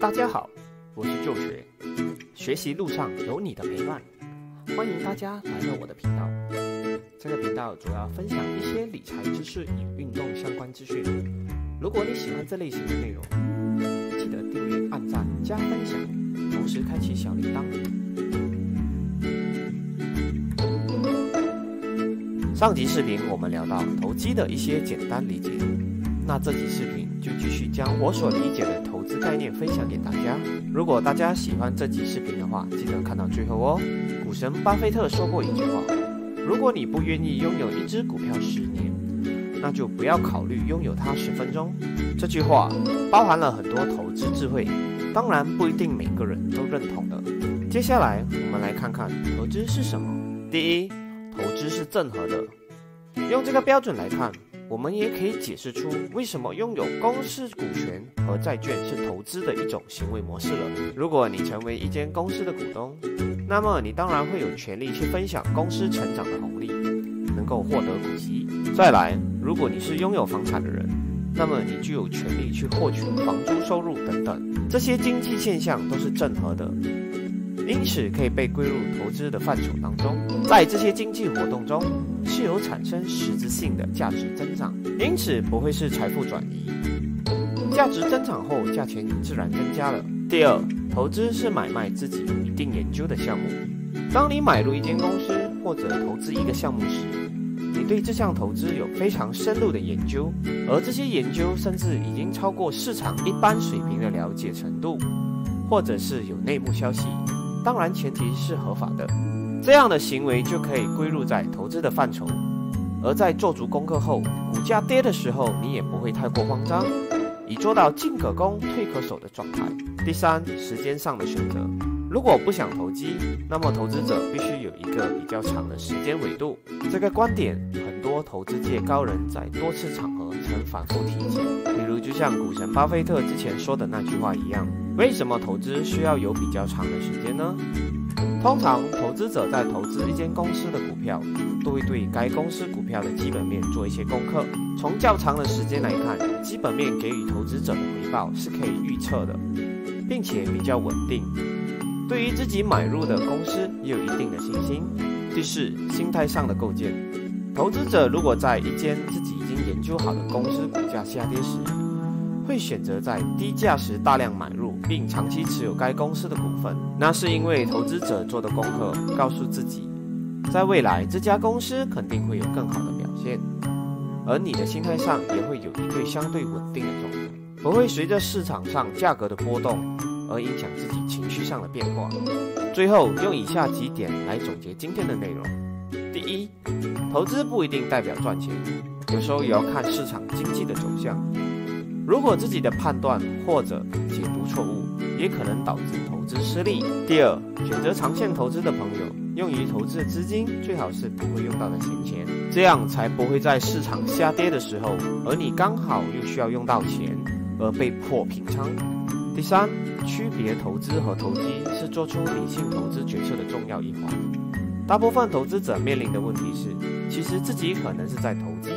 大家好，我是旧学，学习路上有你的陪伴，欢迎大家来到我的频道。这个频道主要分享一些理财知识与运动相关资讯。如果你喜欢这类型的内容，记得订阅、按赞、加分享，同时开启小铃铛。上集视频我们聊到投机的一些简单理解，那这集视频就继续将我所理解的投资概念分享给大家。如果大家喜欢这集视频的话，记得看到最后哦。股神巴菲特说过一句话：如果你不愿意拥有一只股票十年，那就不要考虑拥有它十分钟。这句话包含了很多投资智慧，当然不一定每个人都认同的。接下来我们来看看投资是什么。第一。投资是正合的，用这个标准来看，我们也可以解释出为什么拥有公司股权和债券是投资的一种行为模式了。如果你成为一间公司的股东，那么你当然会有权利去分享公司成长的红利，能够获得股息。再来，如果你是拥有房产的人，那么你就有权利去获取房租收入等等，这些经济现象都是正合的。因此可以被归入投资的范畴当中，在这些经济活动中是有产生实质性的价值增长，因此不会是财富转移。价值增长后，价钱自然增加了。第二，投资是买卖自己一定研究的项目。当你买入一间公司或者投资一个项目时，你对这项投资有非常深入的研究，而这些研究甚至已经超过市场一般水平的了解程度，或者是有内幕消息。当然，前提是合法的，这样的行为就可以归入在投资的范畴。而在做足功课后，股价跌的时候，你也不会太过慌张，以做到进可攻、退可守的状态。第三，时间上的选择，如果不想投机，那么投资者必须有一个比较长的时间维度。这个观点，很多投资界高人在多次场合曾反复提及，比如就像股神巴菲特之前说的那句话一样。为什么投资需要有比较长的时间呢？通常，投资者在投资一间公司的股票，都会对该公司股票的基本面做一些功课。从较长的时间来看，基本面给予投资者的回报是可以预测的，并且比较稳定。对于自己买入的公司也有一定的信心。第四，心态上的构建。投资者如果在一间自己已经研究好的公司股价下跌时，会选择在低价时大量买入，并长期持有该公司的股份。那是因为投资者做的功课告诉自己，在未来这家公司肯定会有更好的表现。而你的心态上也会有一个相对稳定的状态，不会随着市场上价格的波动而影响自己情绪上的变化。最后，用以下几点来总结今天的内容：第一，投资不一定代表赚钱，有时候也要看市场经济的走向。如果自己的判断或者解读错误，也可能导致投资失利。第二，选择长线投资的朋友，用于投资的资金最好是不会用到的闲钱，这样才不会在市场下跌的时候，而你刚好又需要用到钱而被迫平仓。第三，区别投资和投机是做出理性投资决策的重要一环。大部分投资者面临的问题是，其实自己可能是在投机，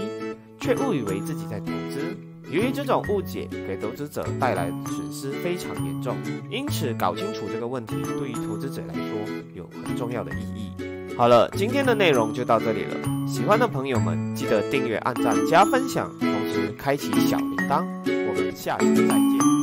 却误以为自己在投资。由于这种误解，给投资者带来损失非常严重，因此搞清楚这个问题，对于投资者来说有很重要的意义。好了，今天的内容就到这里了，喜欢的朋友们记得订阅、按赞、加分享，同时开启小铃铛。我们下期再见。